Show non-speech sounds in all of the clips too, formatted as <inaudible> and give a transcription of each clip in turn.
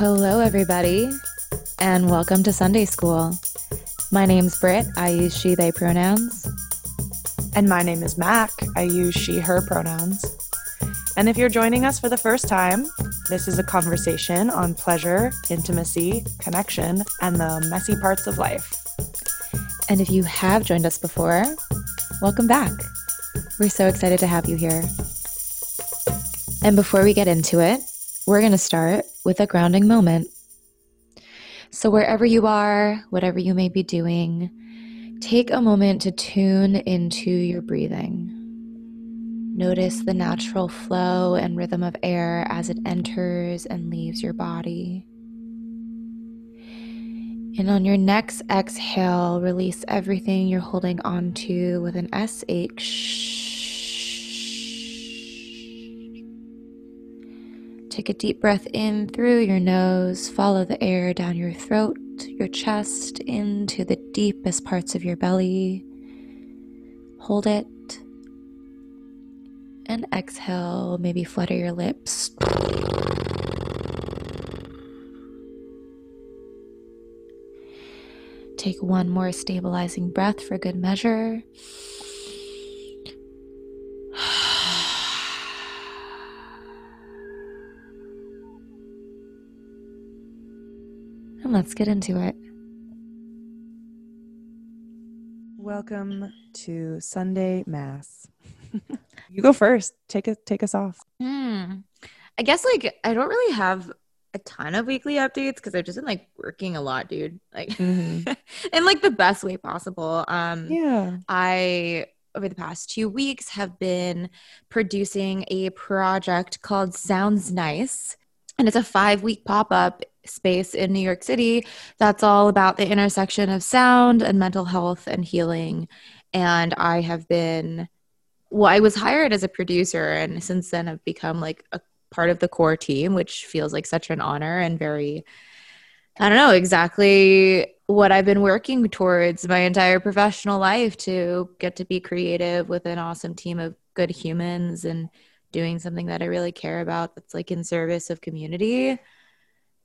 Hello, everybody, and welcome to Sunday School. My name's Britt. I use she, they pronouns. And my name is Mak. I use she, her pronouns. And if you're joining us for the first time, this is a conversation on pleasure, intimacy, connection, and the messy parts of life. And if you have joined us before, welcome back. We're so excited to have you here. And before we get into it, we're going to start with a grounding moment. So, wherever you are, whatever you may be doing, take a moment to tune into your breathing. Notice the natural flow and rhythm of air as it enters and leaves your body. And on your next exhale, release everything you're holding onto with an SH. Take a deep breath in through your nose, follow the air down your throat, your chest, into the deepest parts of your belly. Hold it. And exhale, maybe flutter your lips. Take one more stabilizing breath for good measure. And let's get into it. Welcome to Sunday Mass. <laughs> you go first. Take it take us off. Hmm. I guess like I don't really have a ton of weekly updates because I've just been like working a lot, dude. Like Mhm. <laughs> in like the best way possible. Um Yeah. I over the past two weeks have been producing a project called Sounds Nice. And it's a five week pop up space in New York City that's all about the intersection of sound and mental health and healing. And I have been, well, I was hired as a producer, and since then I've become like a part of the core team, which feels like such an honor and very, I don't know exactly what I've been working towards my entire professional life to get to be creative with an awesome team of good humans and doing something that I really care about that's like in service of community.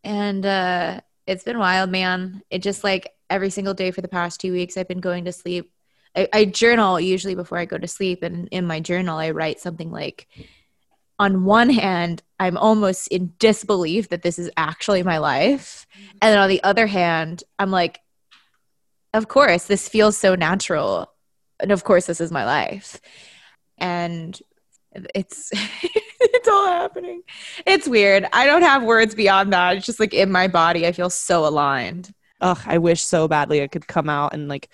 And uh it's been wild, man. It just like every single day for the past two weeks I've been going to sleep. I, I journal usually before I go to sleep and in my journal I write something like on one hand, I'm almost in disbelief that this is actually my life. And then on the other hand, I'm like, of course, this feels so natural. And of course, this is my life. And it's <laughs> it's all happening. It's weird. I don't have words beyond that. It's just like in my body, I feel so aligned. Ugh, I wish so badly I could come out and like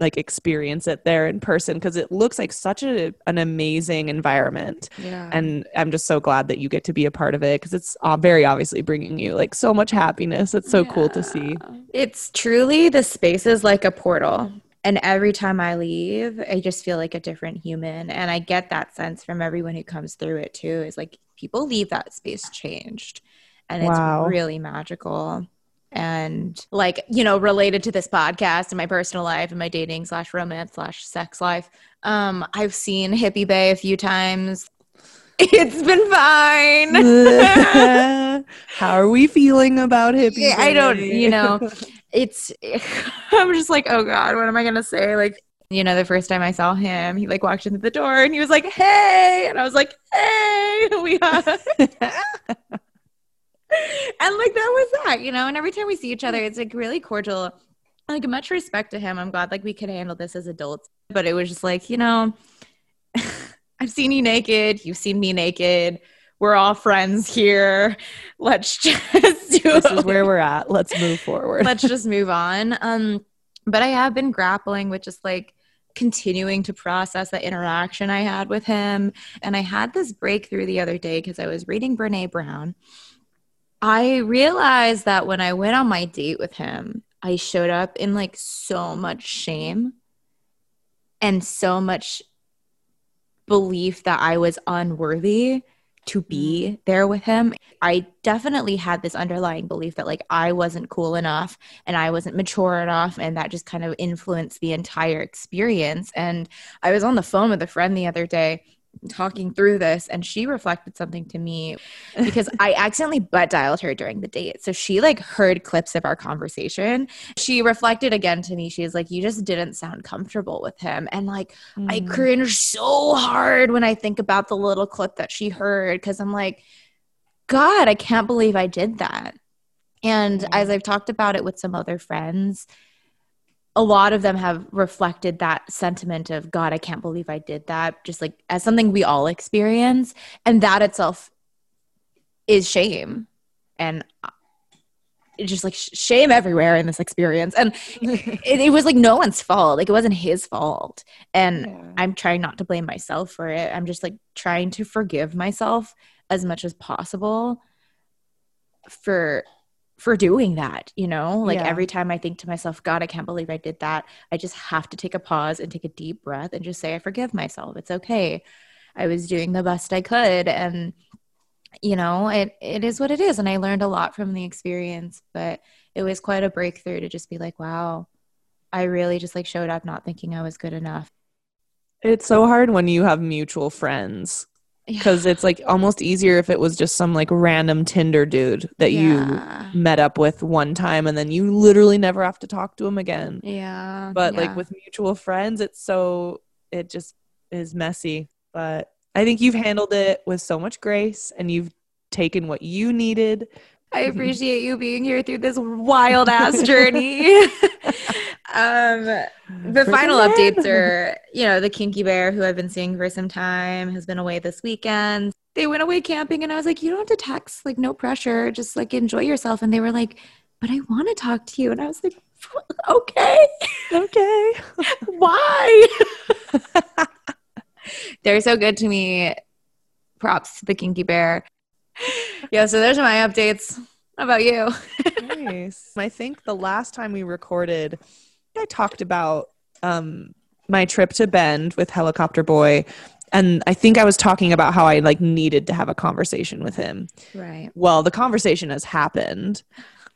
like experience it there in person because it looks like such a, an amazing environment Yeah. and i'm just so glad that you get to be a part of it because it's uh, very obviously bringing you like so much happiness it's so cool to see It's truly the space is like a portal. And every time I leave, I just feel like a different human. And I get that sense from everyone who comes through it too. Is like people leave that space changed. And it's Wow. really magical. And like, you know, related to this podcast and my personal life and my dating slash romance slash sex life. Um, I've seen Hippie Bay a few times. <laughs> It's been fine. <laughs> <laughs> how are we feeling about hippie Yeah, I don't, you know, it's, <laughs> I'm just like, oh God, what am I going to say? Like, you know, the first time I saw him, he like walked into the door and he was like, hey. And I was like, hey, <laughs> we hugged. and like, that was that, you know, and every time we see each other, it's like really cordial. Like, much respect to him. I'm glad like we could handle this as adults. But it was just like, you know, <laughs> I've seen you naked. You've seen me naked. We're all friends here. Let's <laughs> just do this is where we're at. Let's move forward. Let's just move on. Um but i have been grappling with just like continuing to process the interaction i had with him. And i had this breakthrough the other day because i was reading brene brown. I realized that when i went on my date with him i showed up in like so much shame and so much belief that i was unworthy to be mm-hmm. there with him. I definitely had this underlying belief that like I wasn't cool enough and I wasn't mature enough and that just kind of influenced the entire experience. And I was on the phone with a friend the other day talking through this and she reflected something to me because I <laughs> accidentally butt dialed her during the date. So she like heard clips of our conversation. She reflected again to me. She was like, You just didn't sound comfortable with him. And like, mm. I cringe so hard when I think about the little clip that she heard because I'm like, God, I can't believe I did that. And mm. as I've talked about it with some other friends, a lot of them have reflected that sentiment of god i can't believe i did that just like as something we all experience and that itself is shame. And uh, just like shame everywhere in this experience. And <laughs> it, it, was like no one's fault. Like it wasn't his fault. And yeah. i'm trying not to blame myself for it. I'm just like trying to forgive myself as much as possible for for doing that, you know? Like yeah. every time I think to myself, God, I can't believe I did that. I just have to take a pause and take a deep breath and just say, I forgive myself. It's okay. I was doing the best I could. And, you know, it, it is what it is. And I learned a lot from the experience, but it was quite a breakthrough to just be like, wow, I really just like showed up not thinking I was good enough. It's so hard when you have mutual friends because yeah. it's like almost easier if it was just some like random Tinder dude that yeah. you met up with one time and then you literally never have to talk to him again. Yeah. But yeah. like with mutual friends, it's so it just is messy. But I think you've handled it with so much grace and you've taken what you needed. I appreciate you being here through this wild ass journey. <laughs> um, the final updates are, you know, the Kinky Bear, who I've been seeing for some time, has been away this weekend. They went away camping, and I was like, you don't have to text, like, no pressure, just like enjoy yourself. And they were like, but I want to talk to you. And I was like, <laughs> okay, okay, <laughs> why? They're so good to me. Props to the Kinky Bear. Yeah, so there's my updates. How about you? nice. I think the last time we recorded, I talked about um, my trip to Bend with Helicopter Boy. And I think I was talking about how I like needed to have a conversation with him. Right. Well, the conversation has happened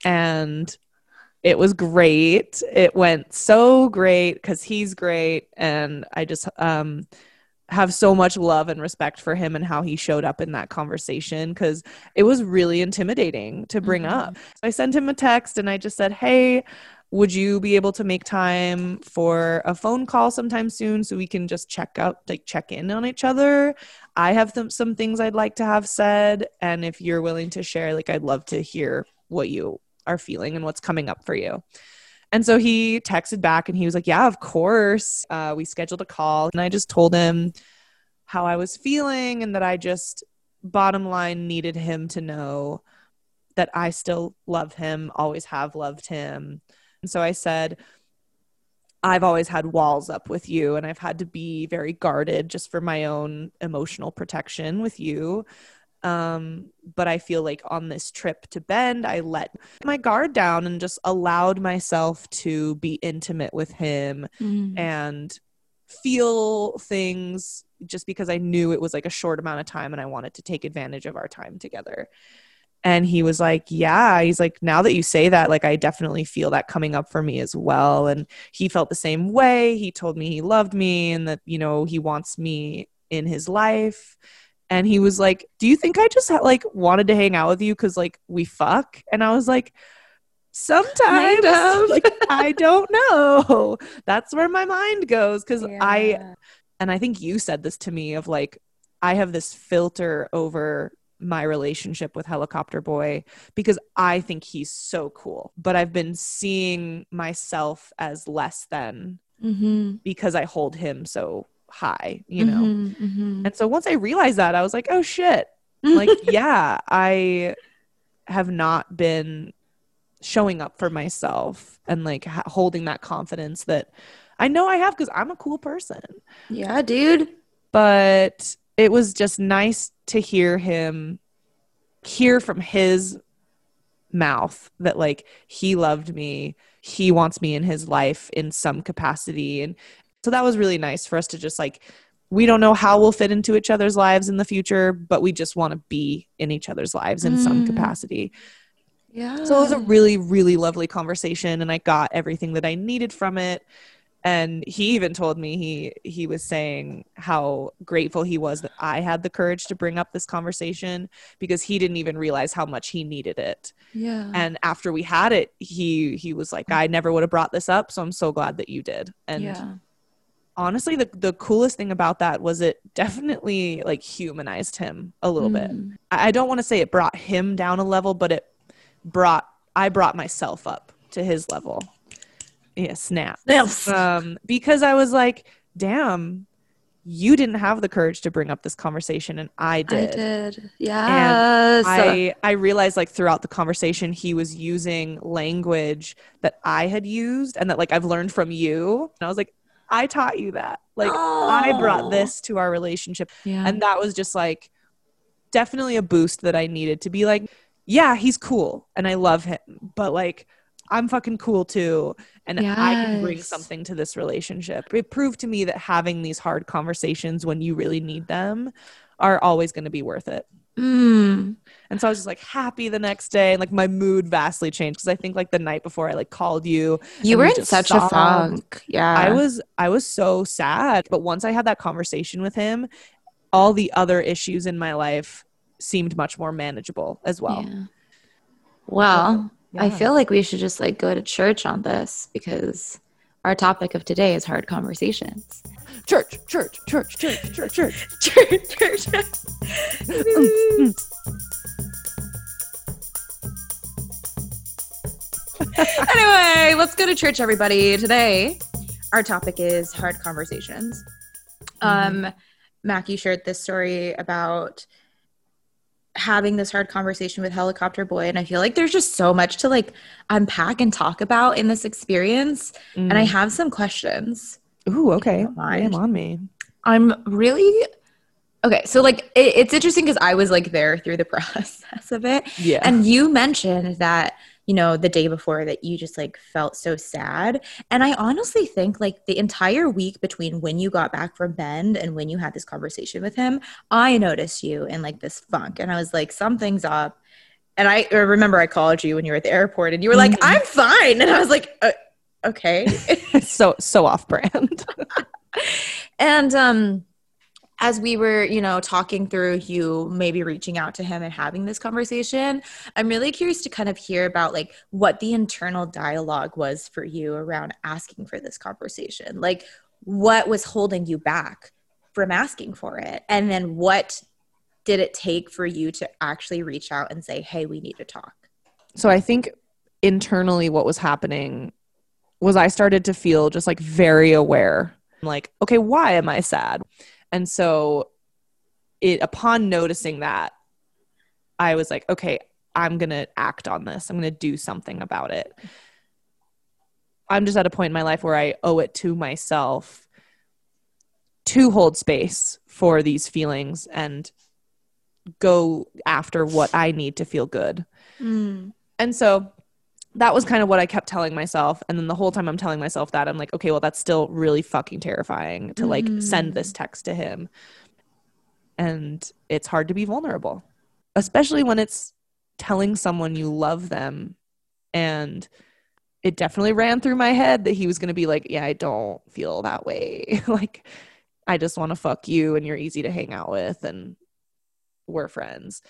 and it was great. It went so great because he's great. And I just um have so much love and respect for him and how he showed up in that conversation because it was really intimidating to bring mm-hmm. up. So I sent him a text and I just said, Hey, would you be able to make time for a phone call sometime soon so we can just check out like check in on each other i have th- some things i'd like to have said and if you're willing to share like i'd love to hear what you are feeling and what's coming up for you and so he texted back and he was like yeah of course uh, we scheduled a call and i just told him how i was feeling and that i just bottom line needed him to know that i still love him always have loved him and so I said, I've always had walls up with you, and I've had to be very guarded just for my own emotional protection with you. Um, but I feel like on this trip to Bend, I let my guard down and just allowed myself to be intimate with him mm. and feel things just because I knew it was like a short amount of time and I wanted to take advantage of our time together. And he was like yeah he's like now that you say that like i definitely feel that coming up for me as well. And he felt the same way. He told me he loved me and that you know he wants me in his life and he was like do you think i just like wanted to hang out with you because like we fuck and i was like sometimes like i don't know <laughs> that's where my mind goes because yeah. i and i think you said this to me of like i have this filter over my relationship with Helicopter Boy because I think he's so cool. But I've been seeing myself as less than mm-hmm. because I hold him so high, you know? Mm-hmm, mm-hmm. And so once I realized that, I was like, oh shit. like, <laughs> yeah, I have not been showing up for myself and like ha- holding that confidence that I know I have because I'm a cool person. Yeah, dude. But it was just nice to hear him hear from his mouth that like he loved me he wants me in his life in some capacity and so that was really nice for us to just like we don't know how we'll fit into each other's lives in the future but we just want to be in each other's lives in mm. some capacity yeah so it was a really really lovely conversation and i got everything that i needed from it and he even told me he he was saying how grateful he was that I had the courage to bring up this conversation because he didn't even realize how much he needed it. Yeah. And after we had it, he he was like, I never would have brought this up, so I'm so glad that you did. And yeah. Honestly, the the coolest thing about that was it definitely like humanized him a little bit. Mm. I I don't want to say it brought him down a level, but it brought I brought myself up to his level. Yeah, snap. Yes. Um, because I was like, damn, you didn't have the courage to bring up this conversation, and I did. I did. Yes. I I realized like throughout the conversation he was using language that I had used and that like I've learned from you. And I was like, I taught you that. Like I brought Oh. this to our relationship. yeah. And that was just like definitely a boost that I needed to be like, yeah, he's cool and I love him, but like I'm fucking cool too. And I can bring something to this relationship. It proved to me that having these hard conversations when you really need them are always going to be worth it. Mm. And so I was just like happy the next day, and like my mood vastly changed because I think like the night before I like called you, You were we in such a funk. Yeah. I was I was so sad. But once I had that conversation with him, all the other issues in my life seemed much more manageable as well. Yeah. Well, I Yeah. feel like we should just like go to church on this because our topic of today is hard conversations. Church, church, church, church, church, church. <laughs> Church, church. <laughs> anyway, let's go to church, everybody. Today, our topic is hard conversations. Um, Mackie shared this story about having this hard conversation with helicopter boy and i feel like there's just so much to like unpack and talk about in this experience and i mm. have some questions Ooh, okay. don't Lay 'em mind. on me. i'm really okay so like it, it's interesting because i was like there through the <laughs> process of it Yeah. and you mentioned that you know the day before that you just like felt so sad. And i honestly think like the entire week between when you got back from bend and when you had this conversation with him i noticed you in like this funk. And i was like something's up. And i remember i called you when you were at the airport and you were like Mhm. i'm fine. And i was like uh, okay. <laughs> So so off brand. <laughs> and um as we were you know talking through you maybe reaching out to him and having this conversation i'm really curious to kind of hear about like what the internal dialogue was for you around asking for this conversation like what was holding you back from asking for it and then what did it take for you to actually reach out and say hey we need to talk so I think internally what was happening was I started to feel just like very aware. Like, okay, why am I sad? And so it upon noticing that, I was like, okay, I'm going to act on this. I'm going to do something about it. I'm just at a point in my life where I owe it to myself to hold space for these feelings and go after what I need to feel good. Mm. And so that was kind of what I kept telling myself. And then the whole time I'm telling myself that, I'm like, okay, well, that's still really fucking terrifying to like send this mm. text to him. And it's hard to be vulnerable, especially when it's telling someone you love them. And it definitely ran through my head that he was going to be like, yeah, I don't feel that way. <laughs> like, I just want to fuck you and you're easy to hang out with and we're friends.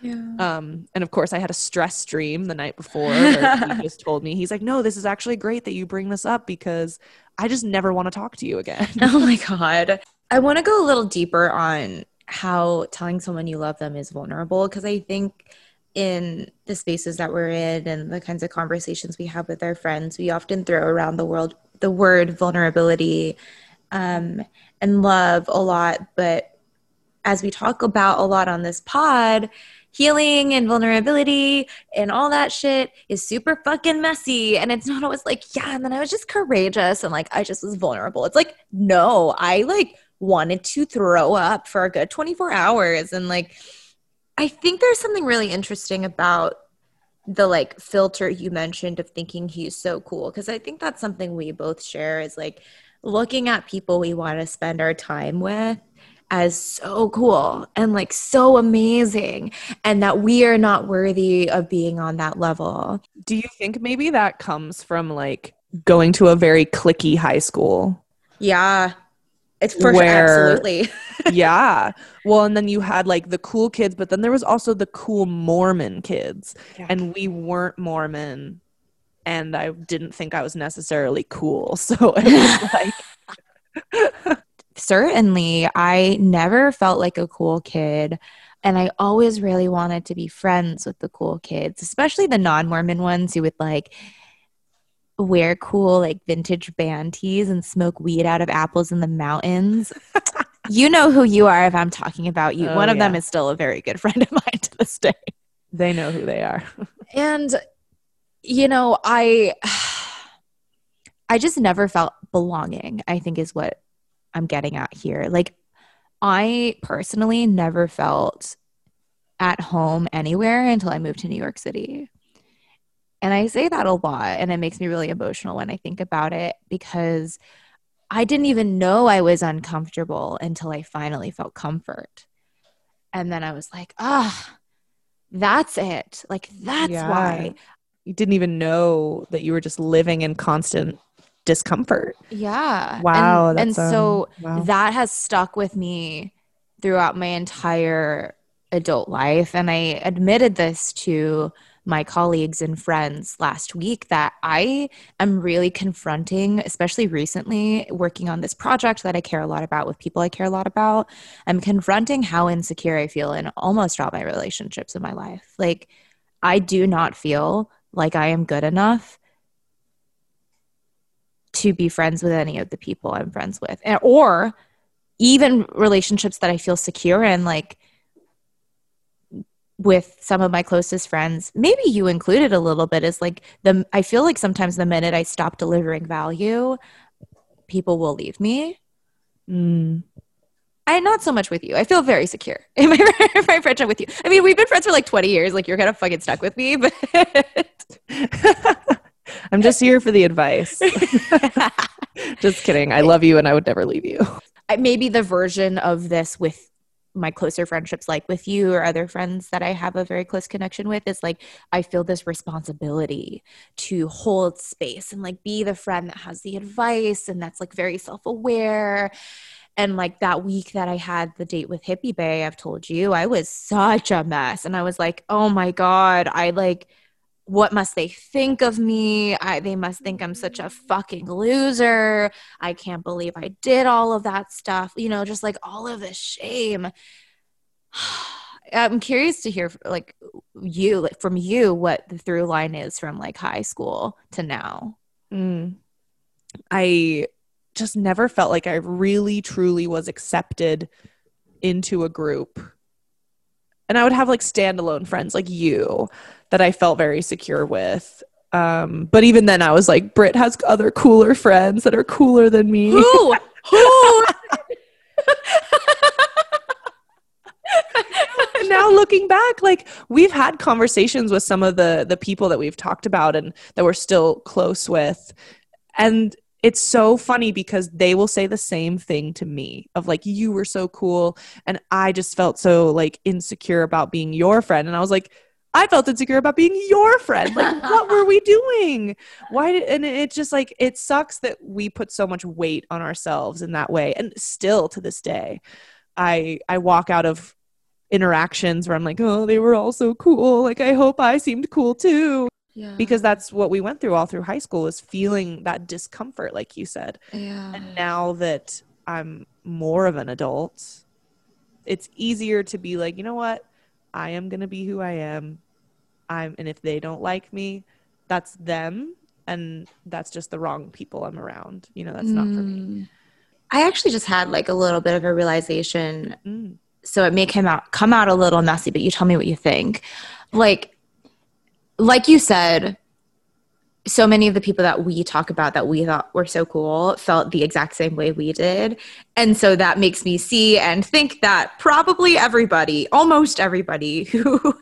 Yeah Um, and of course, I had a stress dream the night before. <laughs> He just told me, he's like, "No, this is actually great that you bring this up because I just never want to talk to you again." <laughs> Oh my God. I want to go a little deeper on how telling someone you love them is vulnerable because I think in the spaces that we're in and the kinds of conversations we have with our friends, we often throw around the world the word vulnerability um, and love a lot. But as we talk about a lot on this pod, healing and vulnerability and all that shit is super fucking messy. And it's not always like, yeah, and then I was just courageous and like I just was vulnerable. It's like, no, I like wanted to throw up for a good 24 hours. And like, I think there's something really interesting about the like filter you mentioned of thinking he's so cool. Cause I think that's something we both share is like looking at people we want to spend our time with as so cool and like so amazing and that we are not worthy of being on that level. Do you think maybe that comes from like going to a very clicky high school. Yeah. It's for Where- sure. Absolutely. <laughs> yeah. Well, and then you had like the cool kids, but then there was also the cool Mormon kids. And we weren't Mormon. And I didn't think I was necessarily cool. <laughs> So it was <laughs> like, Certainly, I never felt like a cool kid. And I always really wanted to be friends with the cool kids, especially the non Mormon ones who would like wear cool, like vintage band tees and smoke weed out of apples in the mountains. you know who you are if I'm talking about you. Oh, One of them is still a very good <laughs> friend of mine to this day. they know who they are. and you know i <sighs> i just never felt belonging i think is what i'm getting at here. Like i personally never felt at home anywhere until i moved to new york city. And i say that a lot and it makes me really emotional when i think about it because i didn't even know i was uncomfortable until i finally felt comfort. And then i was like ah that's it. Like that's Yeah. why. You didn't even know that you were just living in constant discomfort. Yeah. Wow. And, and so um, wow. that has stuck with me throughout my entire adult life. And I admitted this to my colleagues and friends last week that I am really confronting, especially recently, working on this project that I care a lot about with people I care a lot about. I'm confronting how insecure I feel in almost all my relationships in my life. Like, I do not feel like I am good enough to be friends with any of the people I'm friends with, and, or even relationships that I feel secure in, like with some of my closest friends. Maybe you included a little bit. Is like the I feel like sometimes the minute I stop delivering value, people will leave me. Mm. I not so much with you. I feel very secure <laughs> in my, my friendship with you. I mean, we've been friends for like 20 years. Like you're kind of fucking stuck with me, but <laughs> I'm just here for the advice. <laughs> just kidding. I love you and I would never leave you. Maybe the version of this with my closer friendships like with you or other friends that I have a very close connection with is like I feel this responsibility to hold space and like be the friend that has the advice and that's like very self-aware and like that week that I had the date with Hippie Bay I've told you I was such a mess and I was like oh my god I like what must they think of me? I, they must think I'm such a fucking loser. I can't believe I did all of that stuff. You know, just like all of this shame. <sighs> I'm curious to hear like you like from you what the through line is from like high school to now. Mm. I just never felt like I really truly was accepted into a group. And I would have like standalone friends like you that I felt very secure with. Um, but even then, I was like, Britt has other cooler friends that are cooler than me. Who? Who? <laughs> Now looking back like we've had conversations with some of the the people that we've talked about and that we're still close with and it's so funny because they will say the same thing to me of like you were so cool and i just felt so like insecure about being your friend and i was like i felt insecure about being your friend. Like <laughs> what were we doing? Why did and it's just like it sucks that we put so much weight on ourselves in that way. And still to this day i i walk out of interactions where i'm like oh they were all so cool. Like i hope i seemed cool too. Yeah. because that's what we went through all through high school is feeling that discomfort like you said. Yeah. and now that i'm more of an adult it's easier to be like you know what i am going to be who i am. I'm and if they don't like me that's them and that's just the wrong people i'm around. You know that's not for me. Mm. I actually just had like a little bit of a realization. Mm. so it may come out come out a little messy but you tell me what you think. Like like you said so many of the people that we talk about that we thought were so cool felt the exact same way we did. And so that makes me see and think that probably everybody almost everybody <laughs> who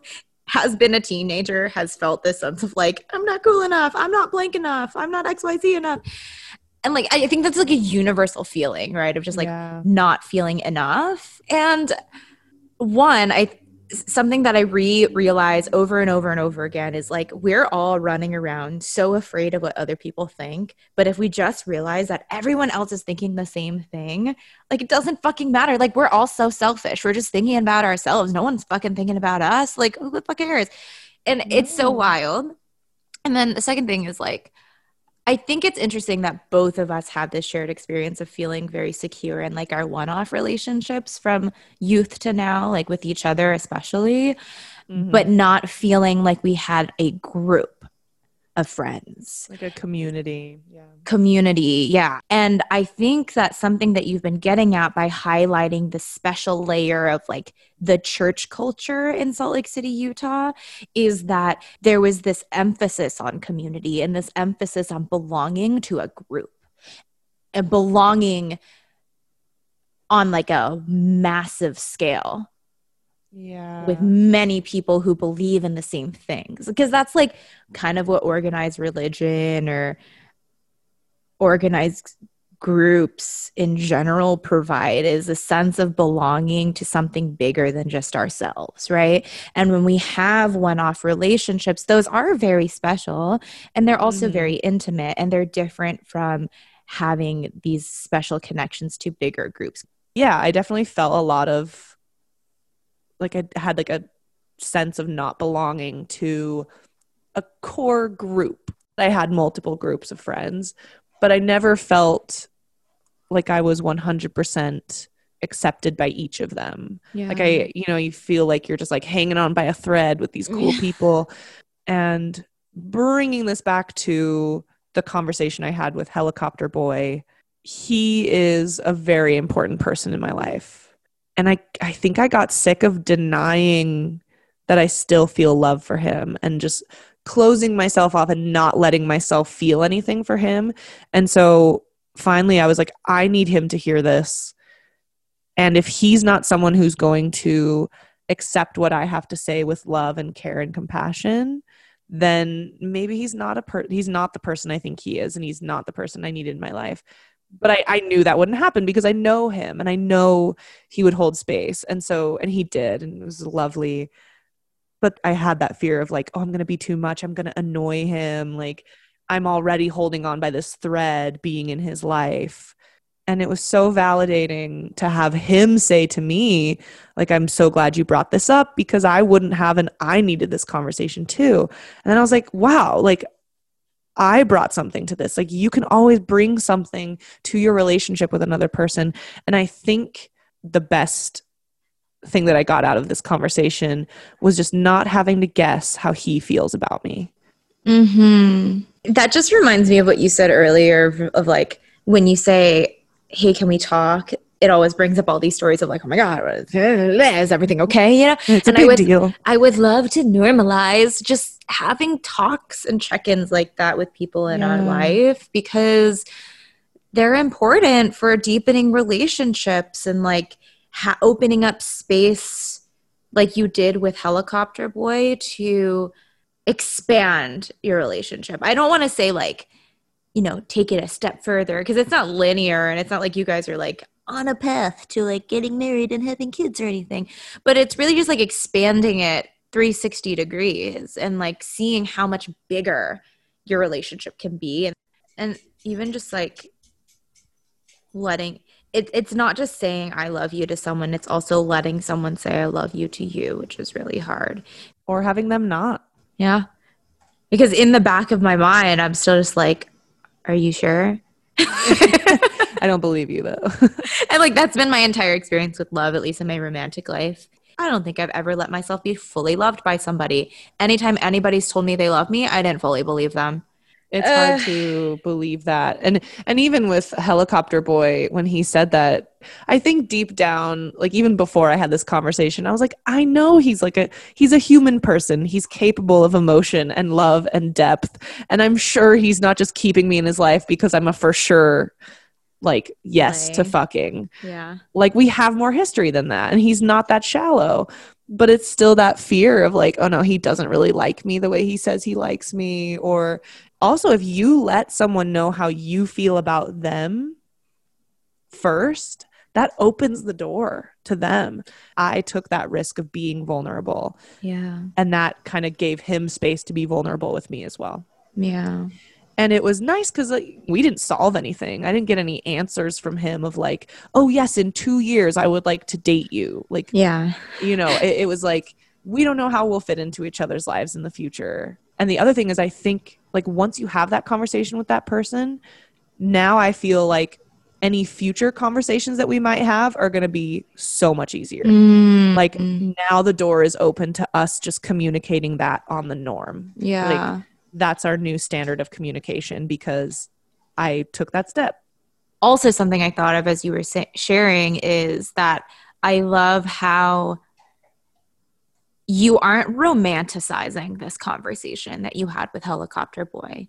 has been a teenager has felt this sense of like i'm not cool enough. I'm not blank enough. I'm not xyz enough. And like i think that's like a universal feeling right? Of just like Yeah. not feeling enough. And one i something that I re realize over and over and over again is like we're all running around so afraid of what other people think. But if we just realize that everyone else is thinking the same thing, like it doesn't fucking matter. Like we're all so selfish. We're just thinking about ourselves. No one's fucking thinking about us. Like who the fuck cares? And it's so wild. And then the second thing is like, I think it's interesting that both of us have this shared experience of feeling very secure in like our one off relationships from youth to now, like with each other, especially, mm-hmm. but not feeling like we had a group of friends. Like a community yeah. Community yeah. And i think that something that you've been getting at by highlighting the special layer of like the church culture in salt lake city utah is that there was this emphasis on community and this emphasis on belonging to a group. And belonging on like a massive scale yeah with many people who believe in the same things because that's like kind of what organized religion or organized groups in general provide is a sense of belonging to something bigger than just ourselves, right? And when we have one off relationships, those are very special and they're also mm-hmm. very intimate and they're different from having these special connections to bigger groups. Yeah, I definitely felt a lot of like I had like a sense of not belonging to a core group. I had multiple groups of friends, but I never felt like I was 100% accepted by each of them. Yeah. Like I, you know, you feel like you're just like hanging on by a thread with these cool people. And bringing this back to the conversation I had with Helicopter Boy, he is a very important person in my life and I I think I got sick of denying that I still feel love for him and just closing myself off and not letting myself feel anything for him. And so finally I was like I need him to hear this. And if he's not someone who's going to accept what I have to say with love and care and compassion, then maybe he's not a per- he's not the person I think he is and he's not the person I need in my life but I, I knew that wouldn't happen because I know him and I know he would hold space. And so, and he did, and it was lovely. But I had that fear of like, oh, I'm going to be too much. I'm going to annoy him. Like, I'm already holding on by this thread being in his life. And it was so validating to have him say to me, like, I'm so glad you brought this up because I wouldn't have, and I needed this conversation too. And then I was like, wow, like, I brought something to this. Like you can always bring something to your relationship with another person. And I think the best thing that I got out of this conversation was just not having to guess how he feels about me. Hmm. That just reminds me of what you said earlier of, of like when you say, "Hey, can we talk?" it always brings up all these stories of like, oh my god, <laughs> is everything okay? You know, it's and a big I would, deal. I would love to normalize just having talks and check-ins like that with people in yeah. our life because they're important for deepening relationships and like ha- opening up space, like you did with Helicopter Boy, to expand your relationship. I don't want to say like you know, take it a step further because it's not linear and it's not like you guys are like on a path to like getting married and having kids or anything. But it's really just like expanding it 360 degrees and like seeing how much bigger your relationship can be and and even just like letting it, it's not just saying I love you to someone, it's also letting someone say I love you to you, which is really hard. Or having them not. Yeah. Because in the back of my mind, I'm still just like, are you sure? <laughs> I don't believe you though. <laughs> and like that's been my entire experience with love, at least in my romantic life. I don't think I've ever let myself be fully loved by somebody. Anytime anybody's told me they love me, I didn't fully believe them. It's uh, hard to believe that. And and even with Helicopter Boy when he said that, I think deep down, like even before I had this conversation, I was like, I know he's like a he's a human person. He's capable of emotion and love and depth. And I'm sure he's not just keeping me in his life because I'm a for sure like yes to fucking. Yeah. Like we have more history than that and he's not that shallow. But it's still that fear of like, oh no, he doesn't really like me the way he says he likes me or also if you let someone know how you feel about them first, that opens the door to them. I took that risk of being vulnerable. Yeah. And that kind of gave him space to be vulnerable with me as well. Yeah. And it was nice because like, we didn't solve anything. I didn't get any answers from him of like, oh, yes, in two years, I would like to date you. Like, yeah. You know, it, it was like, we don't know how we'll fit into each other's lives in the future. And the other thing is, I think like once you have that conversation with that person, now I feel like any future conversations that we might have are going to be so much easier. Mm. Like now the door is open to us just communicating that on the norm. Yeah. Like, that's our new standard of communication because I took that step. Also, something I thought of as you were sa- sharing is that I love how you aren't romanticizing this conversation that you had with Helicopter Boy.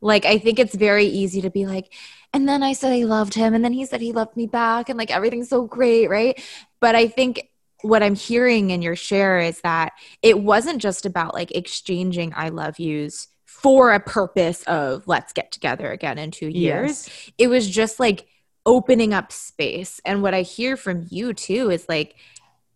Like, I think it's very easy to be like, and then I said I loved him, and then he said he loved me back, and like everything's so great, right? But I think what I'm hearing in your share is that it wasn't just about like exchanging I love yous for a purpose of let's get together again in two years. Yes. It was just like opening up space. And what I hear from you too is like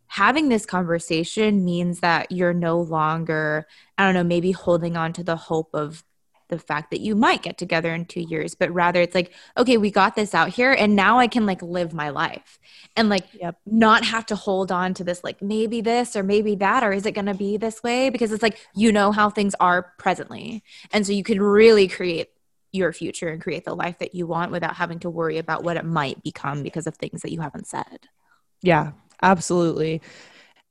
having this conversation means that you're no longer, I don't know, maybe holding on to the hope of the fact that you might get together in two years, but rather it's like, okay, we got this out here and now I can like live my life and like yep. not have to hold on to this, like maybe this or maybe that, or is it going to be this way? Because it's like, you know how things are presently. And so you can really create your future and create the life that you want without having to worry about what it might become because of things that you haven't said. Yeah, absolutely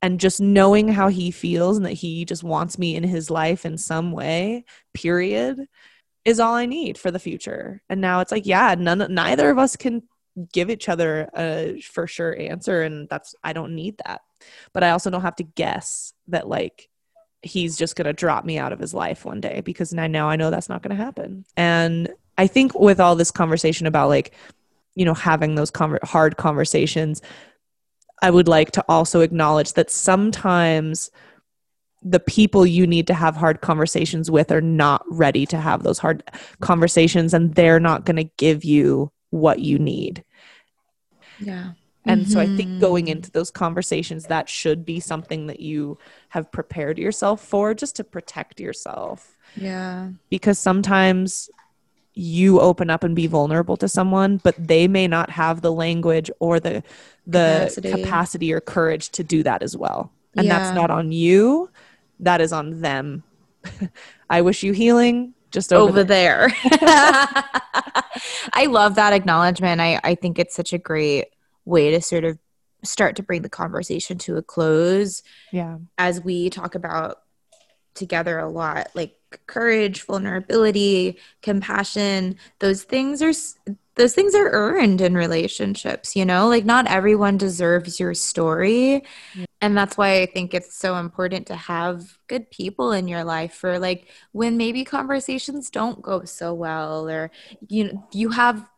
and just knowing how he feels and that he just wants me in his life in some way period is all i need for the future and now it's like yeah none neither of us can give each other a for sure answer and that's i don't need that but i also don't have to guess that like he's just going to drop me out of his life one day because I know I know that's not going to happen. And I think with all this conversation about like you know having those hard conversations I would like to also acknowledge that sometimes the people you need to have hard conversations with are not ready to have those hard conversations and they're not going to give you what you need. Yeah. And mm-hmm. so I think going mm-hmm. into those conversations, that should be something that you have prepared yourself for just to protect yourself. Yeah. Because sometimes you open up and be vulnerable to someone but they may not have the language or the the capacity, capacity or courage to do that as well. And yeah. that's not on you. That is on them. <laughs> I wish you healing. Just over, over there, there. <laughs> <laughs> i love that acknowledgement. I, I think it's such a great way to sort of start to bring the conversation to a close. Yeah. As we talk about together a lot like courage vulnerability compassion those things are those things are earned in relationships you know? Like not everyone deserves your story. And that's why i think it's so important to have good people in your life for like when maybe conversations don't go so well or you know you have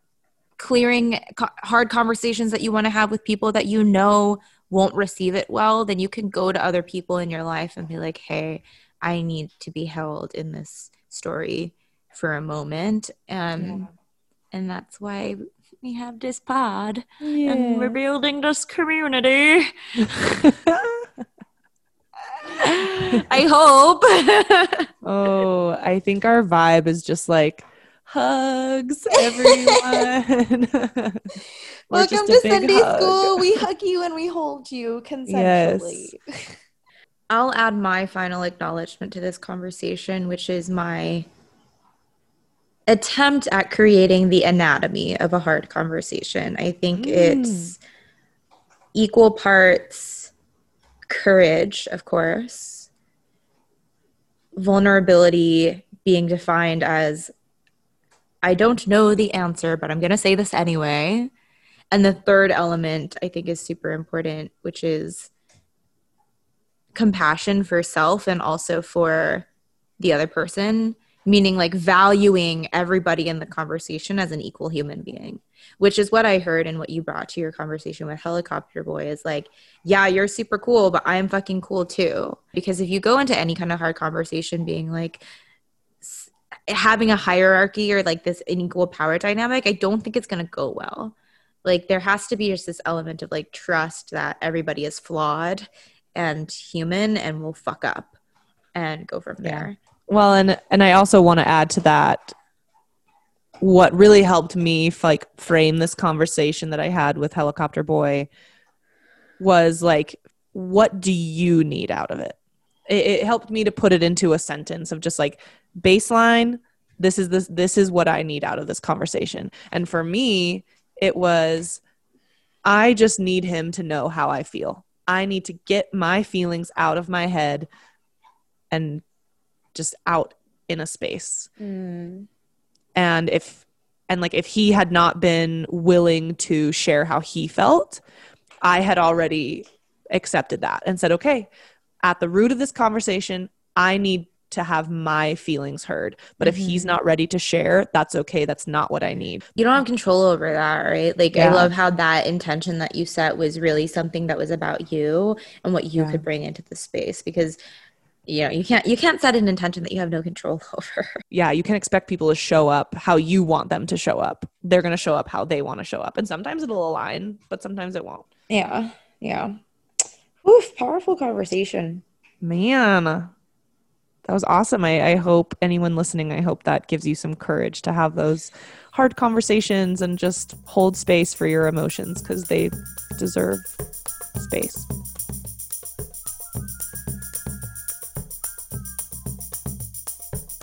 clearing co- hard conversations that you want to have with people that you know won't receive it well then you can go to other people in your life and be like hey I need to be held in this story for a moment. Um, yeah. And that's why we have this pod yeah. and we're building this community. I hope. <laughs> oh, I think our vibe is just like hugs, everyone. <laughs> Welcome to Sunday hug. school. We hug you and we hold you consensually. Yes. <laughs> I'll add my final acknowledgement to this conversation, which is my attempt at creating the anatomy of a hard conversation. I think mm. it's equal parts courage, of course, vulnerability being defined as I don't know the answer, but I'm going to say this anyway. And the third element I think is super important, which is compassion for self and also for the other person meaning like valuing everybody in the conversation as an equal human being which is what i heard and what you brought to your conversation with helicopter boy is like yeah you're super cool but i'm fucking cool too. Because if you go into any kind of hard conversation being like having a hierarchy or like this unequal power dynamic i don't think it's going to go well. Like there has to be just this element of like trust that everybody is flawed and human and we'll fuck up and go from there. Well, and and I also want to add to that what really helped me f- like frame this conversation that I had with Helicopter Boy was like what do you need out of it? it? It helped me to put it into a sentence of just like baseline this is this this is what I need out of this conversation. And for me, it was I just need him to know how I feel. I need to get my feelings out of my head and just out in a space. Mm. And if and like if he had not been willing to share how he felt, I had already accepted that and said, "Okay, at the root of this conversation, I need to have my feelings heard. But if he's Mhm. not ready to share, that's okay. That's not what I need." You don't have control over that, right? Like I love how that intention that you set was really something that was about you and what you Yeah. could bring into the space because you know, you can't you can't set an intention that you have no control <laughs> over. yeah, you can expect people to show up how you want them to show up. They're going to show up how they want to show up. And sometimes it'll align, but sometimes it won't. Yeah. Yeah. Oof, powerful conversation. Man, that was awesome. I, I hope anyone listening, I hope that gives you some courage to have those hard conversations and just hold space for your emotions because they deserve space.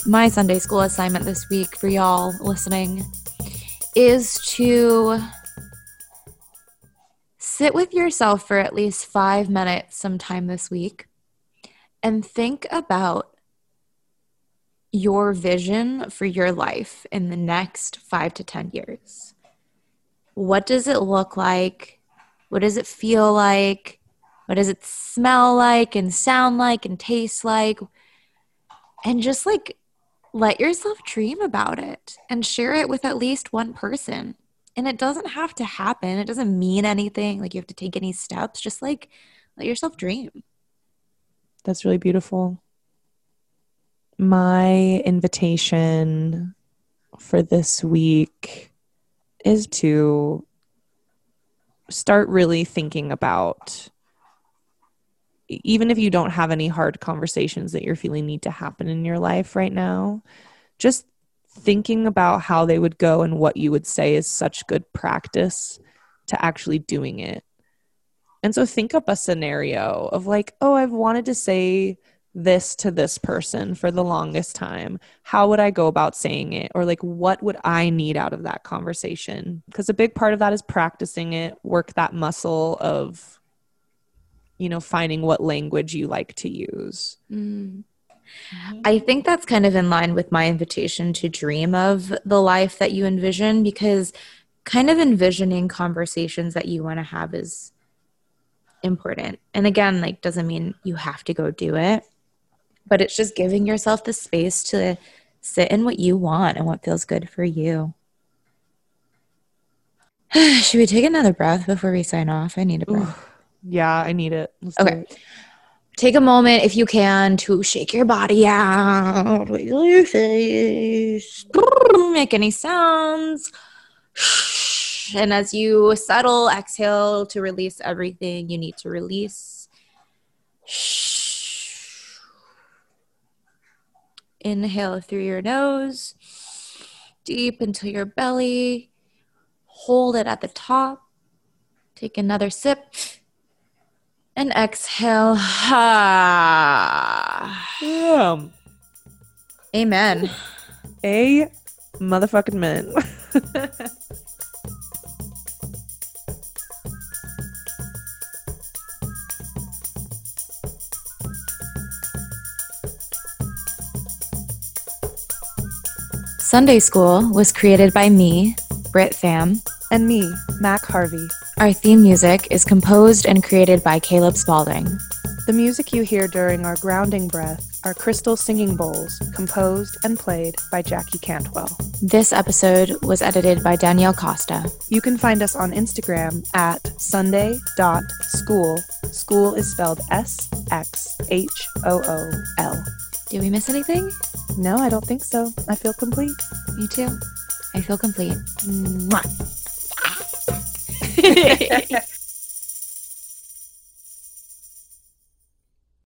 My Sunday school assignment this week for y'all listening is to sit with yourself for at least five minutes sometime this week and think about your vision for your life in the next five to 10 years. What does it look like? What does it feel like? What does it smell like and sound like and taste like? And just like let yourself dream about it and share it with at least one person. And it doesn't have to happen. It doesn't mean anything. Like you have to take any steps. Just like let yourself dream. That's really beautiful. My invitation for this week is to start really thinking about even if you don't have any hard conversations that you're feeling need to happen in your life right now, just thinking about how they would go and what you would say is such good practice to actually doing it. And so think up a scenario of like, oh, I've wanted to say this to this person for the longest time. How would I go about saying it? Or like, what would I need out of that conversation? Because a big part of that is practicing it, work that muscle of, you know, finding what language you like to use. Mm. Mm-hmm. I think that's kind of in line with my invitation to dream of the life that you envision because kind of envisioning conversations that you want to have is important. And again, like doesn't mean you have to go do it, but it's just giving yourself the space to sit in what you want and what feels good for you. <sighs> Should we take another breath before we sign off? I need a breath. Yeah, I need it. Let's Okay. it. take a moment if you can to shake your body out wiggle your face make any sounds <sighs> and as you settle exhale to release everything you need to release inhale through your nose deep into your belly hold it at the top take another sip and exhale. Yeah. Amen. A motherfucking man. <laughs> Sunday School was created by me, Britt Pham. and me, Mak Harvey. Our theme music is composed and created by Caleb Spalding. The music you hear during our grounding breath are crystal singing bowls, composed and played by Jackie Cantwell. This episode was edited by Danielle Costa. You can find us on Instagram at sunday.school. School is spelled S X H O O L. Did we miss anything? No, I don't think so. I feel complete. Me too. I feel complete. Mwah. <laughs>